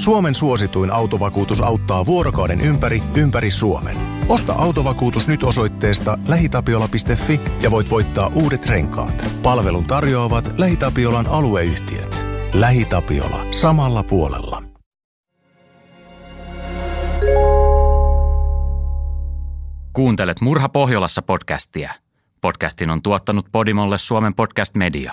Suomen suosituin autovakuutus auttaa vuorokauden ympäri, ympäri Suomen. Osta autovakuutus nyt osoitteesta lähitapiola.fi ja voit voittaa uudet renkaat. Palvelun tarjoavat LähiTapiolan alueyhtiöt. LähiTapiola. Samalla puolella. Kuuntelet Murha Pohjolassa podcastia. Podcastin on tuottanut Podimolle Suomen podcast media.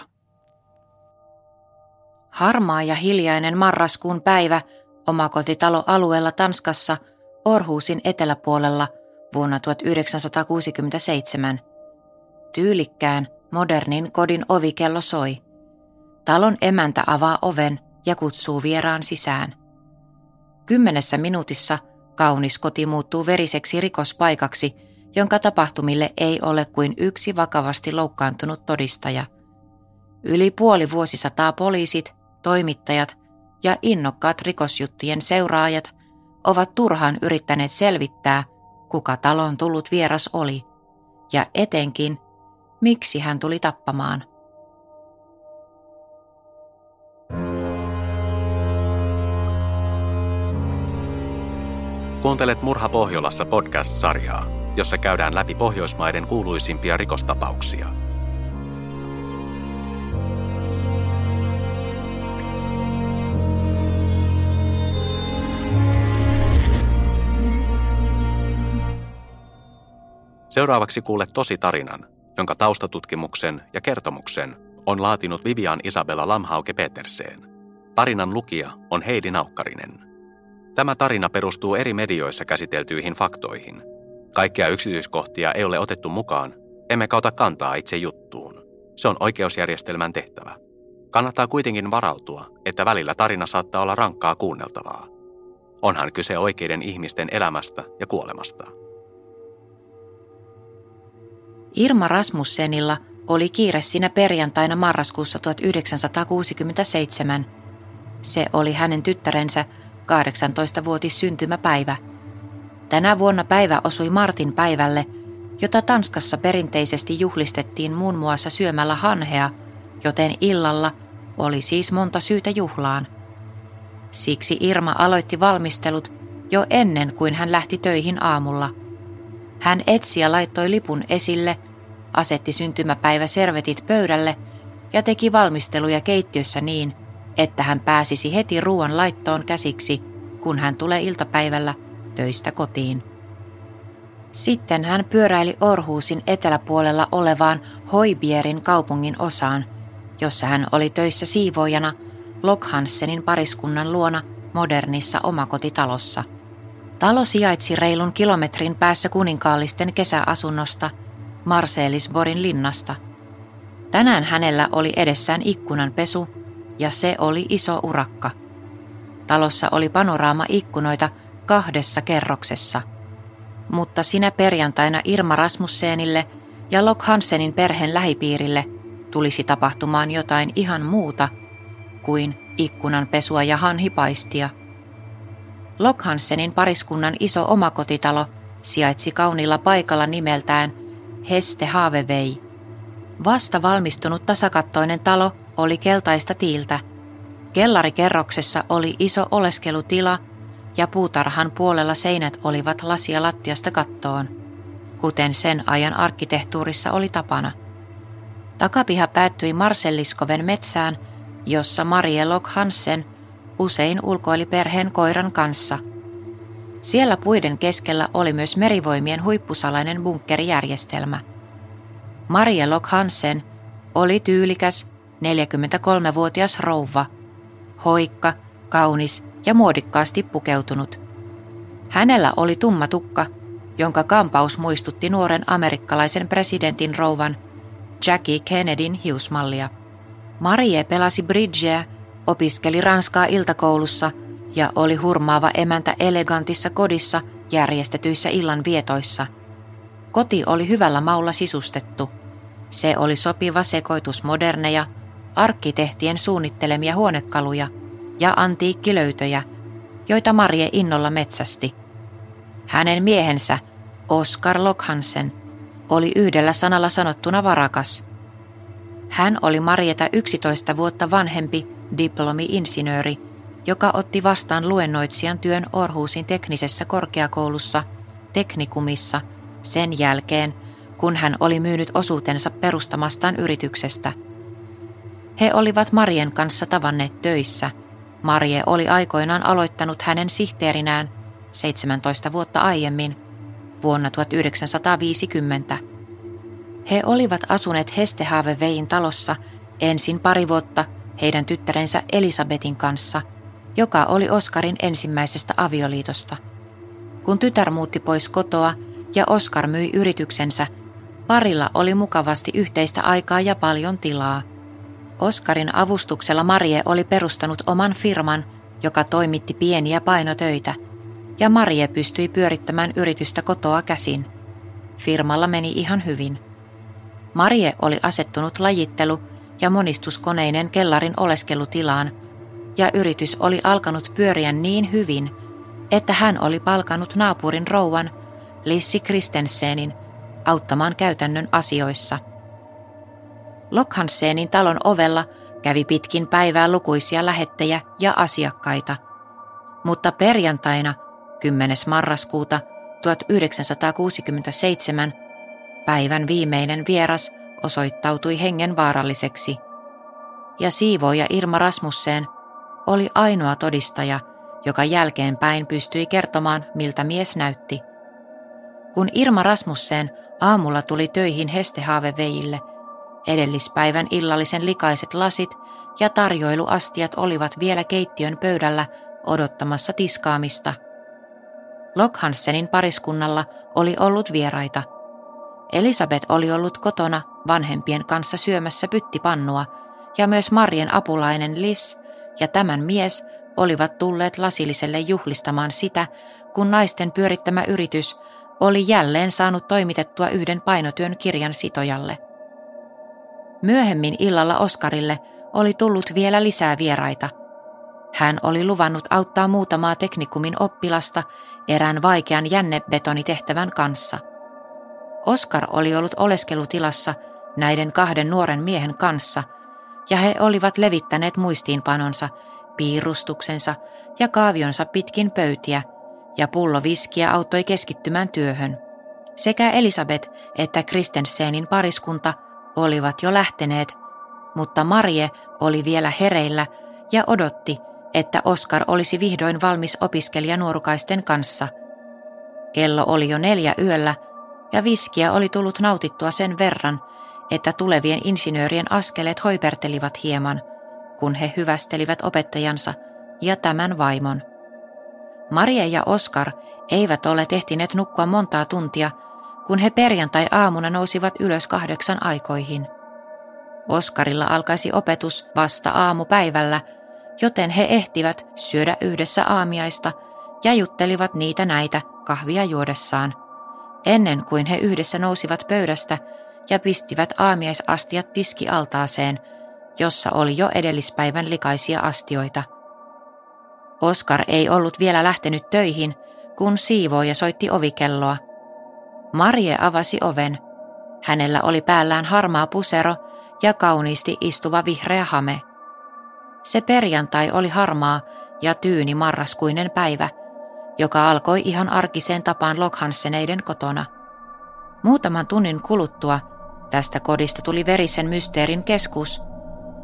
Harmaa ja hiljainen marraskuun päivä omakotitaloalueella Tanskassa Orhuusin eteläpuolella vuonna 1967. Tyylikkään, modernin kodin ovikello soi. Talon emäntä avaa oven ja kutsuu vieraan sisään. Kymmenessä minuutissa kaunis koti muuttuu veriseksi rikospaikaksi, jonka tapahtumille ei ole kuin yksi vakavasti loukkaantunut todistaja. Yli puoli vuosisataa poliisit, toimittajat ja innokkaat rikosjuttujen seuraajat ovat turhaan yrittäneet selvittää, kuka talon tullut vieras oli, ja etenkin, miksi hän tuli tappamaan. Kuuntelet Murha Pohjolassa podcast-sarjaa, jossa käydään läpi Pohjoismaiden kuuluisimpia rikostapauksia – Seuraavaksi kuulet tosi tarinan, jonka taustatutkimuksen ja kertomuksen on laatinut Vivian Isabella Lamhauke Peterseen. Tarinan lukija on Heidi Naukkarinen. Tämä tarina perustuu eri medioissa käsiteltyihin faktoihin. Kaikkia yksityiskohtia ei ole otettu mukaan, emmekä ota kantaa itse juttuun. Se on oikeusjärjestelmän tehtävä. Kannattaa kuitenkin varautua, että välillä tarina saattaa olla rankkaa kuunneltavaa. Onhan kyse oikeiden ihmisten elämästä ja kuolemasta. Irma Rasmussenilla oli kiire siinä perjantaina marraskuussa 1967. Se oli hänen tyttärensä 18-vuotis syntymäpäivä. Tänä vuonna päivä osui Martin päivälle, jota Tanskassa perinteisesti juhlistettiin muun muassa syömällä hanhea, joten illalla oli siis monta syytä juhlaan. Siksi Irma aloitti valmistelut jo ennen kuin hän lähti töihin aamulla. Hän etsi ja laittoi lipun esille asetti syntymäpäivä servetit pöydälle ja teki valmisteluja keittiössä niin, että hän pääsisi heti ruoan laittoon käsiksi, kun hän tulee iltapäivällä töistä kotiin. Sitten hän pyöräili Orhuusin eteläpuolella olevaan Hoibierin kaupungin osaan, jossa hän oli töissä siivoojana Lokhansenin pariskunnan luona modernissa omakotitalossa. Talo sijaitsi reilun kilometrin päässä kuninkaallisten kesäasunnosta – Marselisborin linnasta. Tänään hänellä oli edessään ikkunanpesu ja se oli iso urakka. Talossa oli panoraama ikkunoita kahdessa kerroksessa. Mutta sinä perjantaina Irma Rasmussenille ja Lok Hansenin perheen lähipiirille tulisi tapahtumaan jotain ihan muuta kuin ikkunanpesua ja hanhipaistia. Lok Hansenin pariskunnan iso omakotitalo sijaitsi kauniilla paikalla nimeltään – Heste Haavevei. Vasta valmistunut tasakattoinen talo oli keltaista tiiltä. Kellarikerroksessa oli iso oleskelutila ja puutarhan puolella seinät olivat lasia lattiasta kattoon, kuten sen ajan arkkitehtuurissa oli tapana. Takapiha päättyi Marselliskoven metsään, jossa Marie Lok Hansen usein ulkoili perheen koiran kanssa – siellä puiden keskellä oli myös merivoimien huippusalainen bunkkerijärjestelmä. Marie Lok Hansen oli tyylikäs 43-vuotias rouva, hoikka, kaunis ja muodikkaasti pukeutunut. Hänellä oli tumma tukka, jonka kampaus muistutti nuoren amerikkalaisen presidentin rouvan Jackie Kennedyn hiusmallia. Marie pelasi bridgeä, opiskeli ranskaa iltakoulussa – ja oli hurmaava emäntä elegantissa kodissa järjestetyissä illan vietoissa. Koti oli hyvällä maulla sisustettu. Se oli sopiva sekoitus moderneja, arkkitehtien suunnittelemia huonekaluja ja antiikkilöytöjä, joita Marie innolla metsästi. Hänen miehensä, Oskar Lokhansen, oli yhdellä sanalla sanottuna varakas. Hän oli Marieta 11 vuotta vanhempi diplomi-insinööri joka otti vastaan luennoitsijan työn Orhuusin teknisessä korkeakoulussa, teknikumissa, sen jälkeen, kun hän oli myynyt osuutensa perustamastaan yrityksestä. He olivat Marien kanssa tavanneet töissä. Marie oli aikoinaan aloittanut hänen sihteerinään 17 vuotta aiemmin, vuonna 1950. He olivat asuneet Hestehavevein talossa ensin pari vuotta heidän tyttärensä Elisabetin kanssa, joka oli Oskarin ensimmäisestä avioliitosta. Kun tytär muutti pois kotoa ja Oskar myi yrityksensä, parilla oli mukavasti yhteistä aikaa ja paljon tilaa. Oskarin avustuksella Marie oli perustanut oman firman, joka toimitti pieniä painotöitä, ja Marie pystyi pyörittämään yritystä kotoa käsin. Firmalla meni ihan hyvin. Marie oli asettunut lajittelu- ja monistuskoneinen kellarin oleskelutilaan, ja yritys oli alkanut pyöriä niin hyvin, että hän oli palkanut naapurin rouvan Lissi Kristensenin auttamaan käytännön asioissa. Lokhansenin talon ovella kävi pitkin päivää lukuisia lähettejä ja asiakkaita, mutta perjantaina 10. marraskuuta 1967 päivän viimeinen vieras osoittautui hengenvaaralliseksi. Ja siivooja Irma Rasmussen oli ainoa todistaja, joka jälkeenpäin pystyi kertomaan, miltä mies näytti. Kun Irma Rasmussen aamulla tuli töihin Hestehaaveveille, edellispäivän illallisen likaiset lasit ja tarjoiluastiat olivat vielä keittiön pöydällä odottamassa tiskaamista. Lokhansenin pariskunnalla oli ollut vieraita – Elisabeth oli ollut kotona vanhempien kanssa syömässä pyttipannua, ja myös Marien apulainen Lis ja tämän mies olivat tulleet lasilliselle juhlistamaan sitä, kun naisten pyörittämä yritys oli jälleen saanut toimitettua yhden painotyön kirjan sitojalle. Myöhemmin illalla Oskarille oli tullut vielä lisää vieraita. Hän oli luvannut auttaa muutamaa teknikumin oppilasta erään vaikean jännebetonitehtävän kanssa – Oskar oli ollut oleskelutilassa näiden kahden nuoren miehen kanssa, ja he olivat levittäneet muistiinpanonsa, piirustuksensa ja kaavionsa pitkin pöytiä, ja pullo viskiä auttoi keskittymään työhön. Sekä Elisabeth että Kristensenin pariskunta olivat jo lähteneet, mutta Marie oli vielä hereillä ja odotti, että Oskar olisi vihdoin valmis opiskelijanuorukaisten kanssa. Kello oli jo neljä yöllä ja viskiä oli tullut nautittua sen verran, että tulevien insinöörien askeleet hoipertelivat hieman, kun he hyvästelivät opettajansa ja tämän vaimon. Marie ja Oskar eivät ole tehtineet nukkua montaa tuntia, kun he perjantai-aamuna nousivat ylös kahdeksan aikoihin. Oskarilla alkaisi opetus vasta aamupäivällä, joten he ehtivät syödä yhdessä aamiaista ja juttelivat niitä näitä kahvia juodessaan – ennen kuin he yhdessä nousivat pöydästä ja pistivät aamiaisastiat tiskialtaaseen, jossa oli jo edellispäivän likaisia astioita. Oskar ei ollut vielä lähtenyt töihin, kun siivooja soitti ovikelloa. Marie avasi oven. Hänellä oli päällään harmaa pusero ja kauniisti istuva vihreä hame. Se perjantai oli harmaa ja tyyni marraskuinen päivä – joka alkoi ihan arkiseen tapaan Lokhanseneiden kotona. Muutaman tunnin kuluttua tästä kodista tuli verisen mysteerin keskus,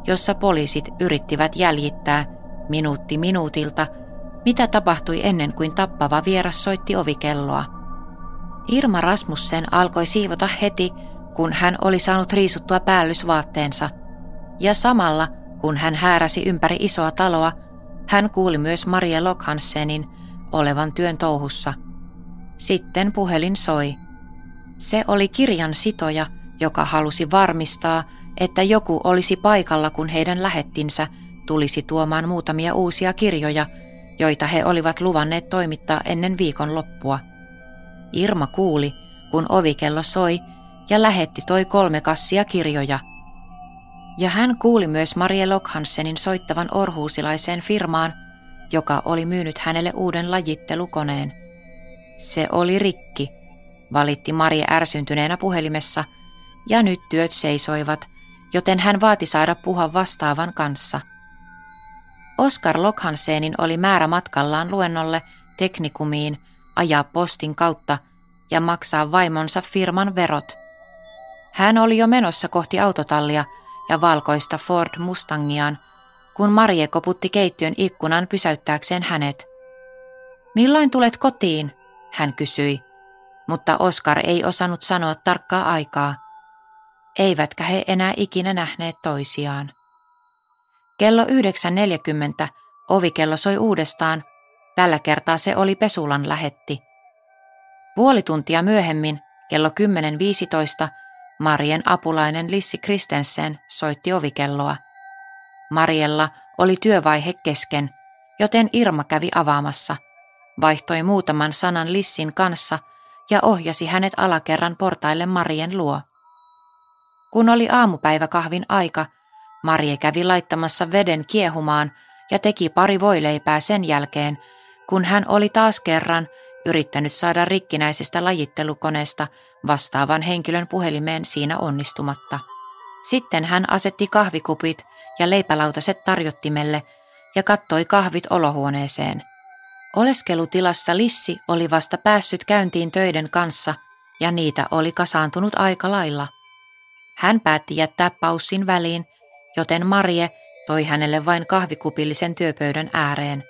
jossa poliisit yrittivät jäljittää minuutti minuutilta, mitä tapahtui ennen kuin tappava vieras soitti ovikelloa. Irma Rasmussen alkoi siivota heti, kun hän oli saanut riisuttua päällysvaatteensa, ja samalla, kun hän hääräsi ympäri isoa taloa, hän kuuli myös Maria Lokhansenin olevan työn touhussa. Sitten puhelin soi. Se oli kirjan sitoja, joka halusi varmistaa, että joku olisi paikalla, kun heidän lähettinsä tulisi tuomaan muutamia uusia kirjoja, joita he olivat luvanneet toimittaa ennen viikon loppua. Irma kuuli, kun ovikello soi ja lähetti toi kolme kassia kirjoja. Ja hän kuuli myös Marie Lokhansenin soittavan orhuusilaiseen firmaan – joka oli myynyt hänelle uuden lajittelukoneen. Se oli rikki, valitti Maria ärsyntyneenä puhelimessa, ja nyt työt seisoivat, joten hän vaati saada puhua vastaavan kanssa. Oskar Lokhansenin oli määrä matkallaan luennolle teknikumiin ajaa postin kautta ja maksaa vaimonsa firman verot. Hän oli jo menossa kohti autotallia ja valkoista Ford Mustangiaan, kun Marie koputti keittiön ikkunan pysäyttääkseen hänet. Milloin tulet kotiin? hän kysyi, mutta Oskar ei osannut sanoa tarkkaa aikaa. Eivätkä he enää ikinä nähneet toisiaan. Kello 9.40 ovikello soi uudestaan. Tällä kertaa se oli Pesulan lähetti. Puoli tuntia myöhemmin, kello 10.15, Marien apulainen Lissi Kristensen soitti ovikelloa. Mariella oli työvaihe kesken, joten Irma kävi avaamassa, vaihtoi muutaman sanan Lissin kanssa ja ohjasi hänet alakerran portaille Marien luo. Kun oli aamupäiväkahvin aika, Marie kävi laittamassa veden kiehumaan ja teki pari voileipää sen jälkeen, kun hän oli taas kerran yrittänyt saada rikkinäisestä lajittelukoneesta vastaavan henkilön puhelimeen siinä onnistumatta. Sitten hän asetti kahvikupit ja leipälautaset tarjottimelle ja kattoi kahvit olohuoneeseen. Oleskelutilassa Lissi oli vasta päässyt käyntiin töiden kanssa ja niitä oli kasaantunut aika lailla. Hän päätti jättää paussin väliin, joten Marie toi hänelle vain kahvikupillisen työpöydän ääreen.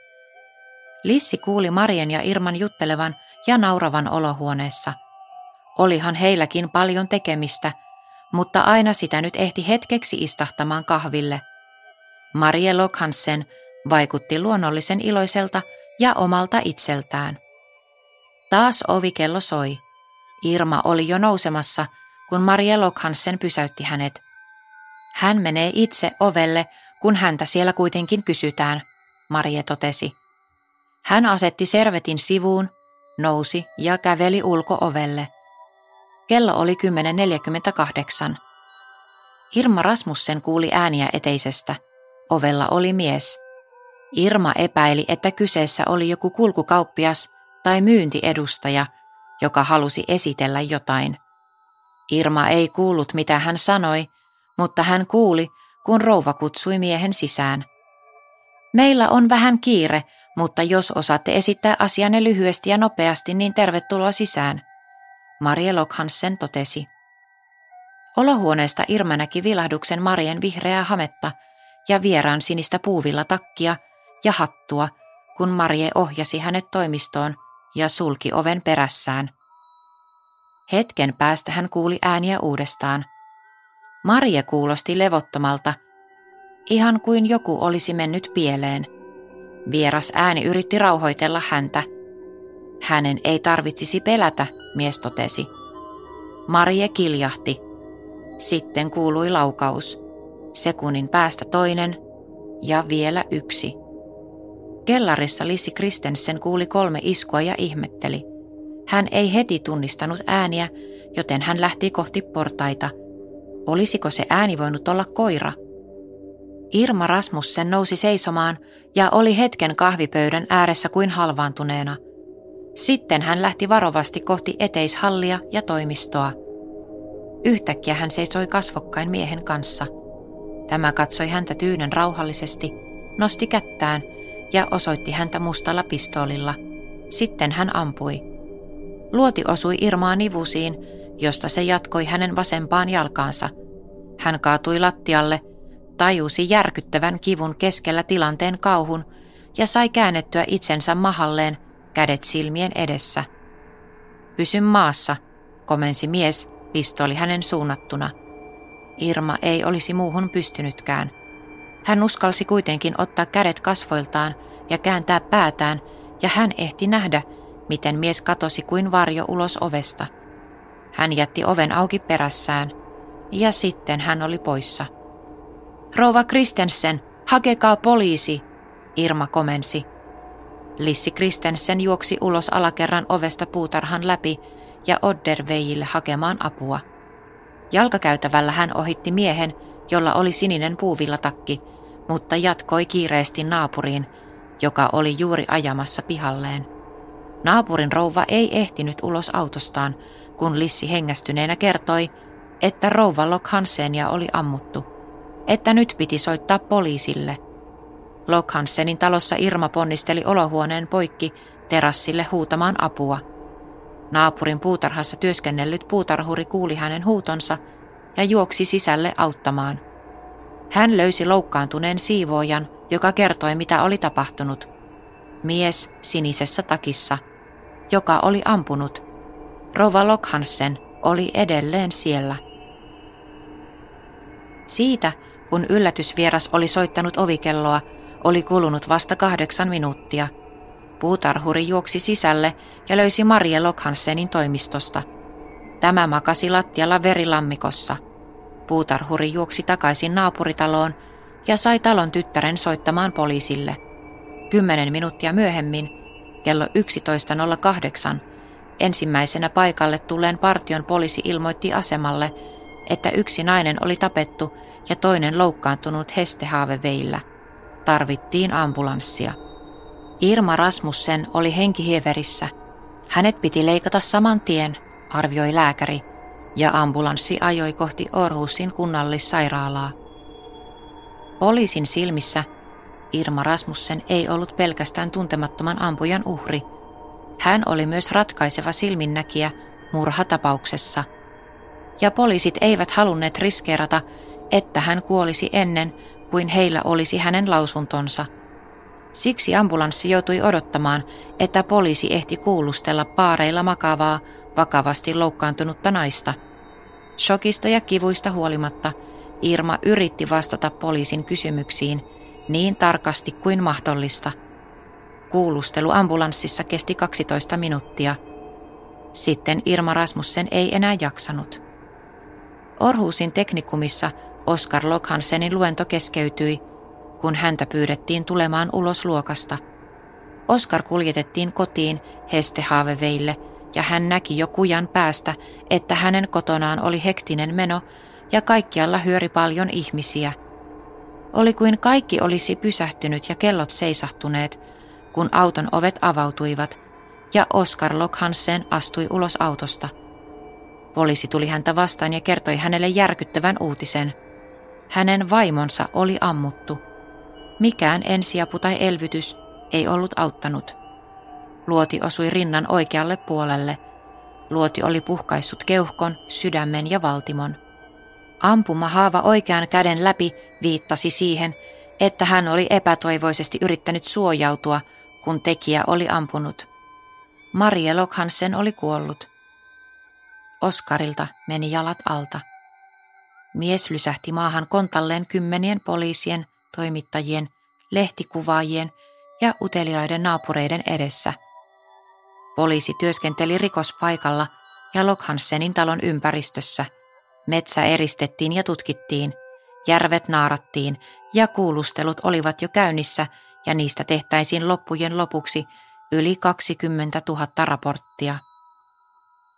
Lissi kuuli Marien ja Irman juttelevan ja nauravan olohuoneessa. Olihan heilläkin paljon tekemistä, mutta aina sitä nyt ehti hetkeksi istahtamaan kahville. Marie Lokhansen vaikutti luonnollisen iloiselta ja omalta itseltään. Taas ovikello soi. Irma oli jo nousemassa, kun Marie Lokhansen pysäytti hänet. Hän menee itse ovelle, kun häntä siellä kuitenkin kysytään, Marie totesi. Hän asetti servetin sivuun, nousi ja käveli ulkoovelle. Kello oli 10.48. Irma Rasmussen kuuli ääniä eteisestä. Ovella oli mies. Irma epäili, että kyseessä oli joku kulkukauppias tai myyntiedustaja, joka halusi esitellä jotain. Irma ei kuullut, mitä hän sanoi, mutta hän kuuli, kun rouva kutsui miehen sisään. Meillä on vähän kiire, mutta jos osaatte esittää asianne lyhyesti ja nopeasti, niin tervetuloa sisään, Marie Lokhansen totesi. Olohuoneesta Irma näki vilahduksen Marien vihreää hametta ja vieraan sinistä puuvilla takkia ja hattua, kun Marie ohjasi hänet toimistoon ja sulki oven perässään. Hetken päästä hän kuuli ääniä uudestaan. Marie kuulosti levottomalta, ihan kuin joku olisi mennyt pieleen. Vieras ääni yritti rauhoitella häntä. Hänen ei tarvitsisi pelätä, mies totesi. Marie kiljahti. Sitten kuului laukaus. Sekunnin päästä toinen ja vielä yksi. Kellarissa Lissi Kristensen kuuli kolme iskua ja ihmetteli. Hän ei heti tunnistanut ääniä, joten hän lähti kohti portaita. Olisiko se ääni voinut olla koira? Irma Rasmussen nousi seisomaan ja oli hetken kahvipöydän ääressä kuin halvaantuneena. Sitten hän lähti varovasti kohti eteishallia ja toimistoa. Yhtäkkiä hän seisoi kasvokkain miehen kanssa. Tämä katsoi häntä tyynen rauhallisesti, nosti kättään ja osoitti häntä mustalla pistoolilla. Sitten hän ampui. Luoti osui Irmaa nivusiin, josta se jatkoi hänen vasempaan jalkaansa. Hän kaatui lattialle – tajusi järkyttävän kivun keskellä tilanteen kauhun ja sai käännettyä itsensä mahalleen kädet silmien edessä. Pysy maassa, komensi mies, pistoli hänen suunnattuna. Irma ei olisi muuhun pystynytkään. Hän uskalsi kuitenkin ottaa kädet kasvoiltaan ja kääntää päätään, ja hän ehti nähdä, miten mies katosi kuin varjo ulos ovesta. Hän jätti oven auki perässään, ja sitten hän oli poissa. Rouva Kristensen, hakekaa poliisi, Irma komensi. Lissi Kristensen juoksi ulos alakerran ovesta puutarhan läpi ja Odder veijille hakemaan apua. Jalkakäytävällä hän ohitti miehen, jolla oli sininen puuvillatakki, mutta jatkoi kiireesti naapuriin, joka oli juuri ajamassa pihalleen. Naapurin rouva ei ehtinyt ulos autostaan, kun Lissi hengästyneenä kertoi, että rouva Lok Hansenia oli ammuttu – että nyt piti soittaa poliisille. Lokhansenin talossa Irma ponnisteli olohuoneen poikki terassille huutamaan apua. Naapurin puutarhassa työskennellyt puutarhuri kuuli hänen huutonsa ja juoksi sisälle auttamaan. Hän löysi loukkaantuneen siivoojan, joka kertoi mitä oli tapahtunut. Mies sinisessä takissa, joka oli ampunut. Rova Lokhansen oli edelleen siellä. Siitä, kun yllätysvieras oli soittanut ovikelloa, oli kulunut vasta kahdeksan minuuttia. Puutarhuri juoksi sisälle ja löysi Marie Lokhansenin toimistosta. Tämä makasi lattialla verilammikossa. Puutarhuri juoksi takaisin naapuritaloon ja sai talon tyttären soittamaan poliisille. Kymmenen minuuttia myöhemmin, kello 11.08, ensimmäisenä paikalle tulleen partion poliisi ilmoitti asemalle, että yksi nainen oli tapettu ja toinen loukkaantunut hestehaaveveillä. Tarvittiin ambulanssia. Irma Rasmussen oli henkihieverissä. Hänet piti leikata saman tien, arvioi lääkäri, ja ambulanssi ajoi kohti Orhusin kunnallissairaalaa. Poliisin silmissä Irma Rasmussen ei ollut pelkästään tuntemattoman ampujan uhri. Hän oli myös ratkaiseva silminnäkijä murhatapauksessa. Ja poliisit eivät halunneet riskeerata, että hän kuolisi ennen kuin heillä olisi hänen lausuntonsa. Siksi ambulanssi joutui odottamaan, että poliisi ehti kuulustella paareilla makavaa, vakavasti loukkaantunutta naista. Shokista ja kivuista huolimatta Irma yritti vastata poliisin kysymyksiin niin tarkasti kuin mahdollista. Kuulustelu ambulanssissa kesti 12 minuuttia. Sitten Irma Rasmussen ei enää jaksanut. Orhusin teknikumissa Oskar Lokhansenin luento keskeytyi, kun häntä pyydettiin tulemaan ulos luokasta. Oskar kuljetettiin kotiin Hestehaaveveille ja hän näki jo kujan päästä, että hänen kotonaan oli hektinen meno ja kaikkialla hyöri paljon ihmisiä. Oli kuin kaikki olisi pysähtynyt ja kellot seisahtuneet, kun auton ovet avautuivat ja Oskar Lokhansen astui ulos autosta. Poliisi tuli häntä vastaan ja kertoi hänelle järkyttävän uutisen – hänen vaimonsa oli ammuttu. Mikään ensiapu tai elvytys ei ollut auttanut. Luoti osui rinnan oikealle puolelle. Luoti oli puhkaissut keuhkon, sydämen ja valtimon. Ampuma haava oikean käden läpi viittasi siihen, että hän oli epätoivoisesti yrittänyt suojautua, kun tekijä oli ampunut. Marie Lokhansen oli kuollut. Oskarilta meni jalat alta. Mies lysähti maahan kontalleen kymmenien poliisien, toimittajien, lehtikuvaajien ja uteliaiden naapureiden edessä. Poliisi työskenteli rikospaikalla ja Lokhansenin talon ympäristössä. Metsä eristettiin ja tutkittiin, järvet naarattiin ja kuulustelut olivat jo käynnissä ja niistä tehtäisiin loppujen lopuksi yli 20 000 raporttia.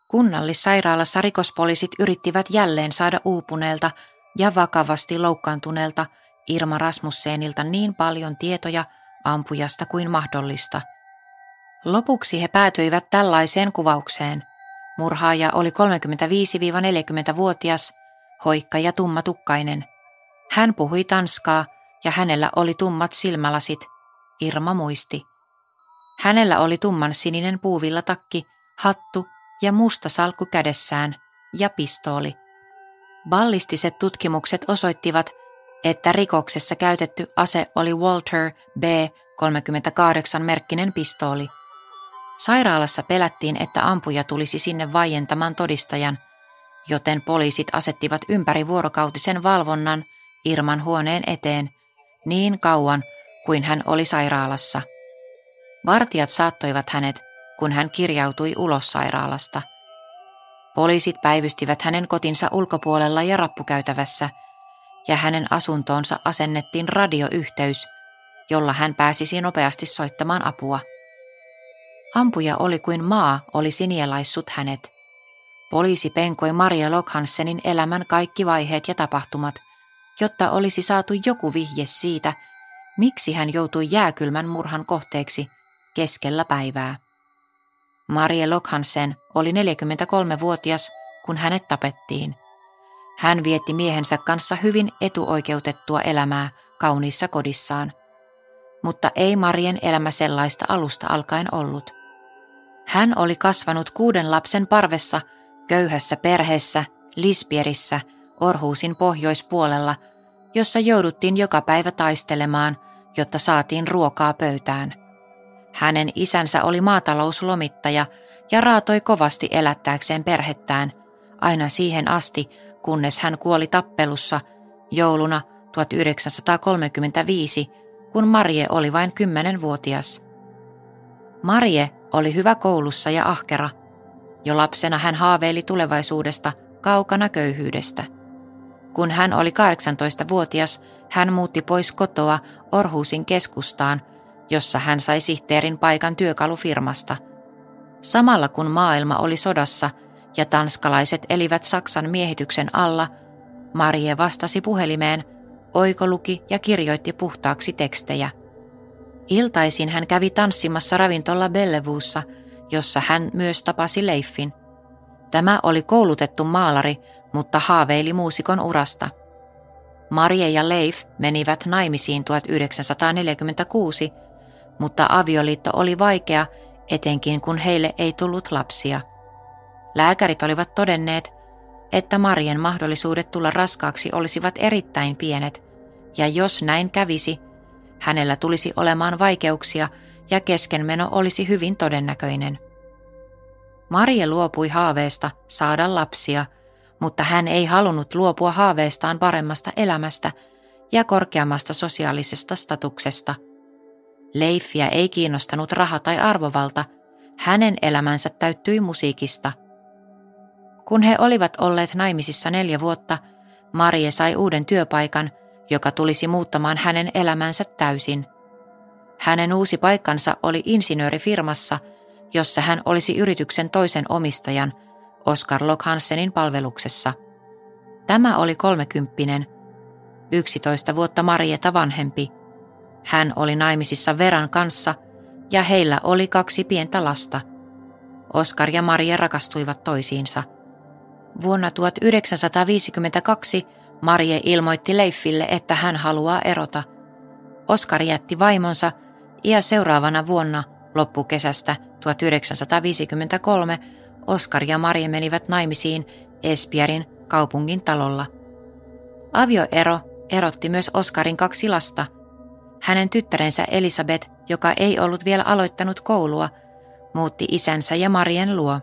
Kunnallissairaalassa rikospoliisit yrittivät jälleen saada uupuneelta ja vakavasti loukkaantuneelta Irma Rasmussenilta niin paljon tietoja ampujasta kuin mahdollista. Lopuksi he päätyivät tällaiseen kuvaukseen. Murhaaja oli 35-40-vuotias, hoikka ja tummatukkainen. Hän puhui tanskaa ja hänellä oli tummat silmälasit, Irma muisti. Hänellä oli tumman sininen puuvillatakki, hattu ja musta salkku kädessään ja pistooli. Ballistiset tutkimukset osoittivat, että rikoksessa käytetty ase oli Walter B38 merkkinen pistooli. Sairaalassa pelättiin, että ampuja tulisi sinne vaientamaan todistajan, joten poliisit asettivat ympäri vuorokautisen valvonnan Irman huoneen eteen niin kauan kuin hän oli sairaalassa. Vartijat saattoivat hänet kun hän kirjautui ulos sairaalasta. Poliisit päivystivät hänen kotinsa ulkopuolella ja rappukäytävässä, ja hänen asuntoonsa asennettiin radioyhteys, jolla hän pääsisi nopeasti soittamaan apua. Ampuja oli kuin maa olisi nielaissut hänet. Poliisi penkoi Maria Lokhansenin elämän kaikki vaiheet ja tapahtumat, jotta olisi saatu joku vihje siitä, miksi hän joutui jääkylmän murhan kohteeksi keskellä päivää. Marie Lokhansen oli 43-vuotias, kun hänet tapettiin. Hän vietti miehensä kanssa hyvin etuoikeutettua elämää kauniissa kodissaan. mutta ei Marien elämä sellaista alusta alkaen ollut. Hän oli kasvanut kuuden lapsen parvessa, köyhässä perheessä, Lispierissä, Orhuusin pohjoispuolella, jossa jouduttiin joka päivä taistelemaan, jotta saatiin ruokaa pöytään. Hänen isänsä oli maatalouslomittaja ja raatoi kovasti elättääkseen perhettään, aina siihen asti, kunnes hän kuoli tappelussa jouluna 1935, kun Marie oli vain 10-vuotias. Marje oli hyvä koulussa ja ahkera. Jo lapsena hän haaveili tulevaisuudesta kaukana köyhyydestä. Kun hän oli 18-vuotias, hän muutti pois kotoa Orhuusin keskustaan, jossa hän sai sihteerin paikan työkalufirmasta. Samalla kun maailma oli sodassa ja tanskalaiset elivät Saksan miehityksen alla, Marie vastasi puhelimeen, oikoluki ja kirjoitti puhtaaksi tekstejä – Iltaisin hän kävi tanssimassa ravintolla Bellevuussa, jossa hän myös tapasi Leifin. Tämä oli koulutettu maalari, mutta haaveili muusikon urasta. Marie ja Leif menivät naimisiin 1946, mutta avioliitto oli vaikea, etenkin kun heille ei tullut lapsia. Lääkärit olivat todenneet, että Marien mahdollisuudet tulla raskaaksi olisivat erittäin pienet, ja jos näin kävisi, hänellä tulisi olemaan vaikeuksia ja keskenmeno olisi hyvin todennäköinen. Marie luopui haaveesta saada lapsia, mutta hän ei halunnut luopua haaveestaan paremmasta elämästä ja korkeammasta sosiaalisesta statuksesta. Leiffiä ei kiinnostanut raha tai arvovalta, hänen elämänsä täyttyi musiikista. Kun he olivat olleet naimisissa neljä vuotta, Marie sai uuden työpaikan – joka tulisi muuttamaan hänen elämänsä täysin. Hänen uusi paikkansa oli insinöörifirmassa, jossa hän olisi yrityksen toisen omistajan, Oskar Lokhansenin palveluksessa. Tämä oli kolmekymppinen, 11 vuotta Marieta vanhempi. Hän oli naimisissa Veran kanssa ja heillä oli kaksi pientä lasta. Oskar ja Maria rakastuivat toisiinsa. Vuonna 1952 Marie ilmoitti Leifille, että hän haluaa erota. Oskar jätti vaimonsa ja seuraavana vuonna loppukesästä 1953 Oskar ja Marie menivät naimisiin Espierin kaupungin talolla. Avioero erotti myös Oskarin kaksi lasta. Hänen tyttärensä Elisabeth, joka ei ollut vielä aloittanut koulua, muutti isänsä ja Marien luo.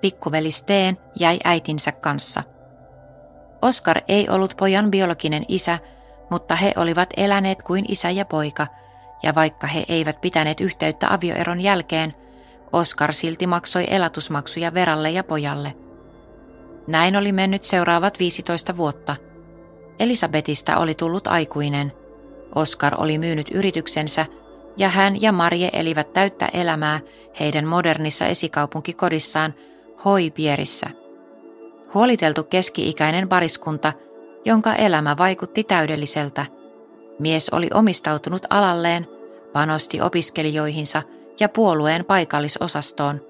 Pikkuveli Steen jäi äitinsä kanssa – Oskar ei ollut pojan biologinen isä, mutta he olivat eläneet kuin isä ja poika, ja vaikka he eivät pitäneet yhteyttä avioeron jälkeen, Oskar silti maksoi elatusmaksuja Veralle ja pojalle. Näin oli mennyt seuraavat 15 vuotta. Elisabetista oli tullut aikuinen. Oskar oli myynyt yrityksensä ja hän ja Marje elivät täyttä elämää heidän modernissa esikaupunkikodissaan Hoipierissä. Huoliteltu keski-ikäinen pariskunta, jonka elämä vaikutti täydelliseltä. Mies oli omistautunut alalleen, panosti opiskelijoihinsa ja puolueen paikallisosastoon.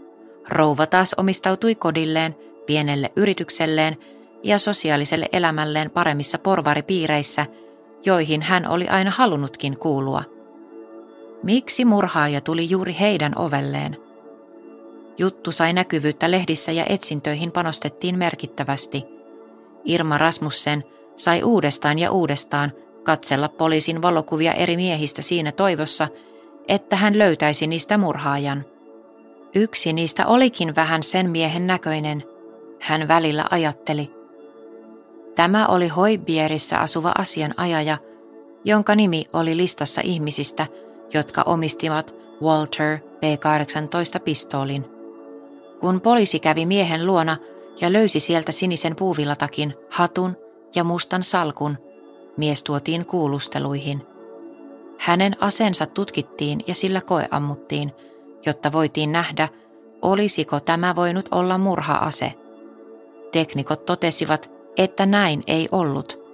Rouva taas omistautui kodilleen, pienelle yritykselleen ja sosiaaliselle elämälleen paremmissa porvaripiireissä, joihin hän oli aina halunnutkin kuulua. Miksi murhaaja tuli juuri heidän ovelleen? Juttu sai näkyvyyttä lehdissä ja etsintöihin panostettiin merkittävästi. Irma Rasmussen sai uudestaan ja uudestaan katsella poliisin valokuvia eri miehistä siinä toivossa, että hän löytäisi niistä murhaajan. Yksi niistä olikin vähän sen miehen näköinen, hän välillä ajatteli. Tämä oli Hoibierissä asuva asianajaja, jonka nimi oli listassa ihmisistä, jotka omistivat Walter P-18 pistoolin. Kun poliisi kävi miehen luona ja löysi sieltä sinisen puuvillatakin, hatun ja mustan salkun, mies tuotiin kuulusteluihin. Hänen asensa tutkittiin ja sillä koeammuttiin, jotta voitiin nähdä, olisiko tämä voinut olla murhaase. Teknikot totesivat, että näin ei ollut.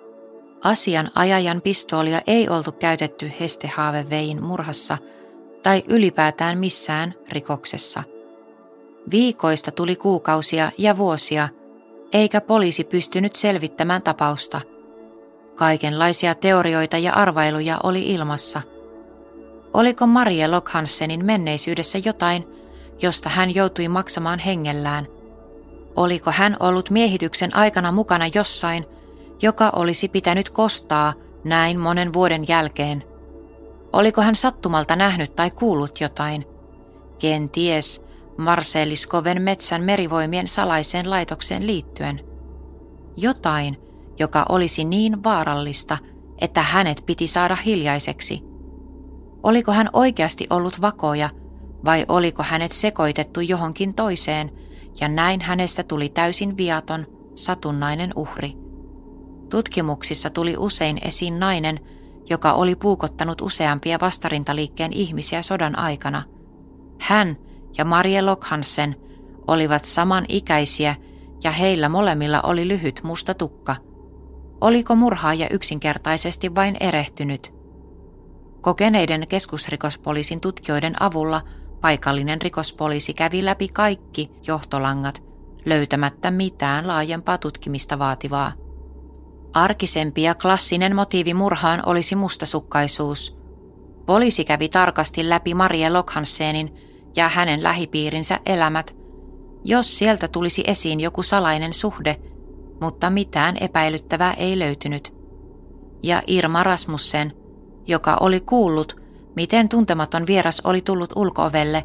Asian ajajan pistoolia ei oltu käytetty Hestehaavevein murhassa tai ylipäätään missään rikoksessa – Viikoista tuli kuukausia ja vuosia, eikä poliisi pystynyt selvittämään tapausta. Kaikenlaisia teorioita ja arvailuja oli ilmassa. Oliko Marie Lokhansenin menneisyydessä jotain, josta hän joutui maksamaan hengellään? Oliko hän ollut miehityksen aikana mukana jossain, joka olisi pitänyt kostaa näin monen vuoden jälkeen? Oliko hän sattumalta nähnyt tai kuullut jotain? Kenties Marseeliskoven metsän merivoimien salaiseen laitokseen liittyen. Jotain, joka olisi niin vaarallista, että hänet piti saada hiljaiseksi. Oliko hän oikeasti ollut vakoja vai oliko hänet sekoitettu johonkin toiseen ja näin hänestä tuli täysin viaton, satunnainen uhri. Tutkimuksissa tuli usein esiin nainen, joka oli puukottanut useampia vastarintaliikkeen ihmisiä sodan aikana. Hän ja Marie Lokhansen olivat samanikäisiä ja heillä molemmilla oli lyhyt musta tukka. Oliko murhaaja yksinkertaisesti vain erehtynyt? Kokeneiden keskusrikospoliisin tutkijoiden avulla paikallinen rikospoliisi kävi läpi kaikki johtolangat löytämättä mitään laajempaa tutkimista vaativaa. Arkisempi ja klassinen motiivi murhaan olisi mustasukkaisuus. Poliisi kävi tarkasti läpi Marie Lokhansenin ja hänen lähipiirinsä elämät, jos sieltä tulisi esiin joku salainen suhde, mutta mitään epäilyttävää ei löytynyt. Ja Irma Rasmussen, joka oli kuullut, miten tuntematon vieras oli tullut ulkoovelle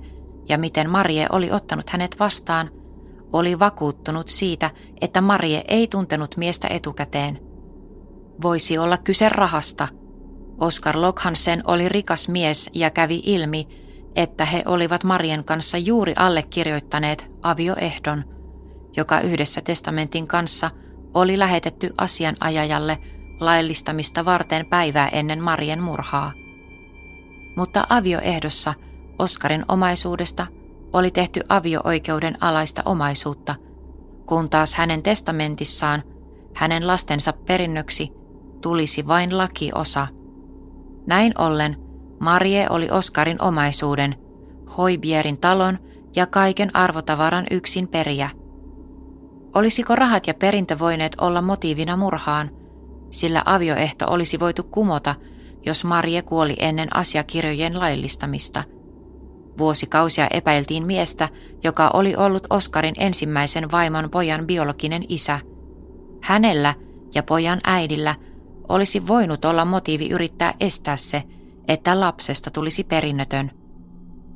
ja miten Marie oli ottanut hänet vastaan, oli vakuuttunut siitä, että Marie ei tuntenut miestä etukäteen. Voisi olla kyse rahasta. Oskar Lokhansen oli rikas mies ja kävi ilmi, että he olivat Marien kanssa juuri allekirjoittaneet avioehdon, joka yhdessä testamentin kanssa oli lähetetty asianajajalle laillistamista varten päivää ennen Marien murhaa. Mutta avioehdossa Oskarin omaisuudesta oli tehty avio-oikeuden alaista omaisuutta, kun taas hänen testamentissaan hänen lastensa perinnöksi tulisi vain lakiosa. Näin ollen Marie oli Oskarin omaisuuden, Hoibierin talon ja kaiken arvotavaran yksin periä. Olisiko rahat ja perintö voineet olla motiivina murhaan, sillä avioehto olisi voitu kumota, jos Marie kuoli ennen asiakirjojen laillistamista. Vuosikausia epäiltiin miestä, joka oli ollut Oskarin ensimmäisen vaimon pojan biologinen isä. Hänellä ja pojan äidillä olisi voinut olla motiivi yrittää estää se, että lapsesta tulisi perinnötön.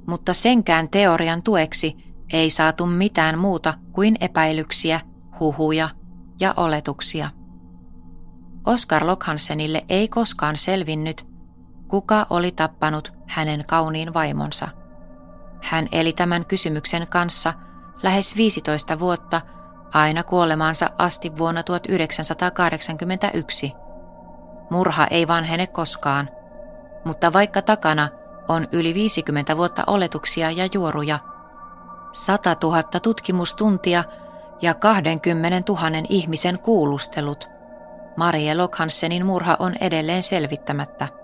Mutta senkään teorian tueksi ei saatu mitään muuta kuin epäilyksiä, huhuja ja oletuksia. Oskar Lokhansenille ei koskaan selvinnyt, kuka oli tappanut hänen kauniin vaimonsa. Hän eli tämän kysymyksen kanssa lähes 15 vuotta aina kuolemaansa asti vuonna 1981. Murha ei vanhene koskaan – mutta vaikka takana on yli 50 vuotta oletuksia ja juoruja, 100 000 tutkimustuntia ja 20 000 ihmisen kuulustelut, Marie Lokhansenin murha on edelleen selvittämättä.